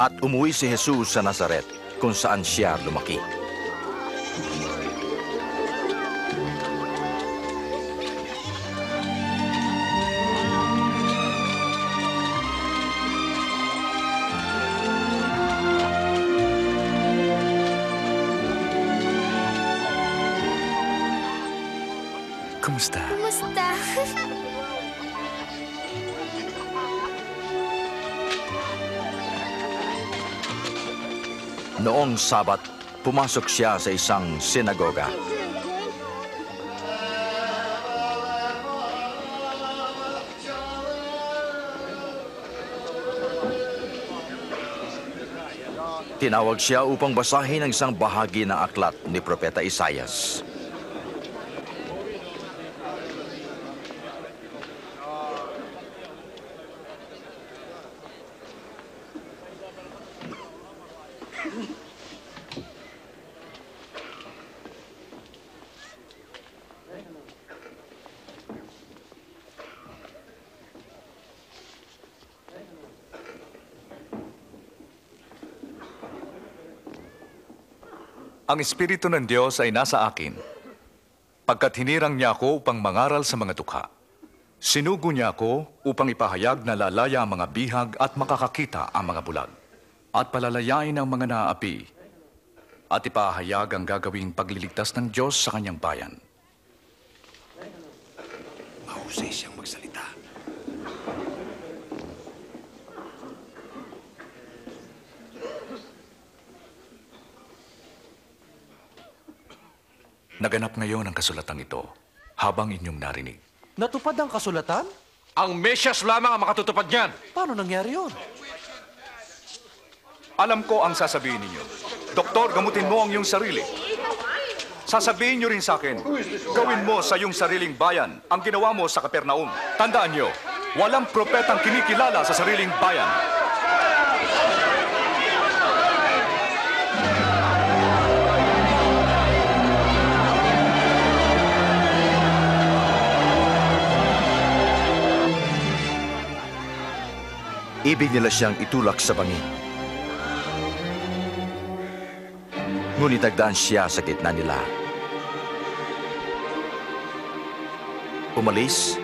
At umuwi si Jesus sa Nazaret kung saan siya lumaki. Kumusta? Kumusta? Noong Sabat, pumasok siya sa isang sinagoga. Tinawag siya upang basahin ang isang bahagi ng aklat ni Propeta Isayas. Ang Espiritu ng Diyos ay nasa akin. Pagkat hinirang niya ako upang mangaral sa mga dukha. Sinugo niya ako upang ipahayag na lalaya ang mga bihag at makakakita ang mga bulag. At palalayain ang mga naaapi. At ipahayag ang gagawing pagliligtas ng Diyos sa kanyang bayan. Mahusay siyang magsalita. Naganap ngayon ang kasulatang ito habang inyong narinig. Natupad ang kasulatan? Ang Mesyas lamang ang makatutupad niyan. Paano nangyari yun? Alam ko ang sasabihin ninyo. Doktor, gamutin mo ang iyong sarili. Sasabihin niyo rin sa akin, gawin mo sa iyong sariling bayan ang ginawa mo sa Kapernaum. Tandaan niyo, walang propetang kinikilala sa sariling bayan. Ibig nila siyang itulak sa bangin. Ngunit nagdaan siya sa gitna nila. Umalis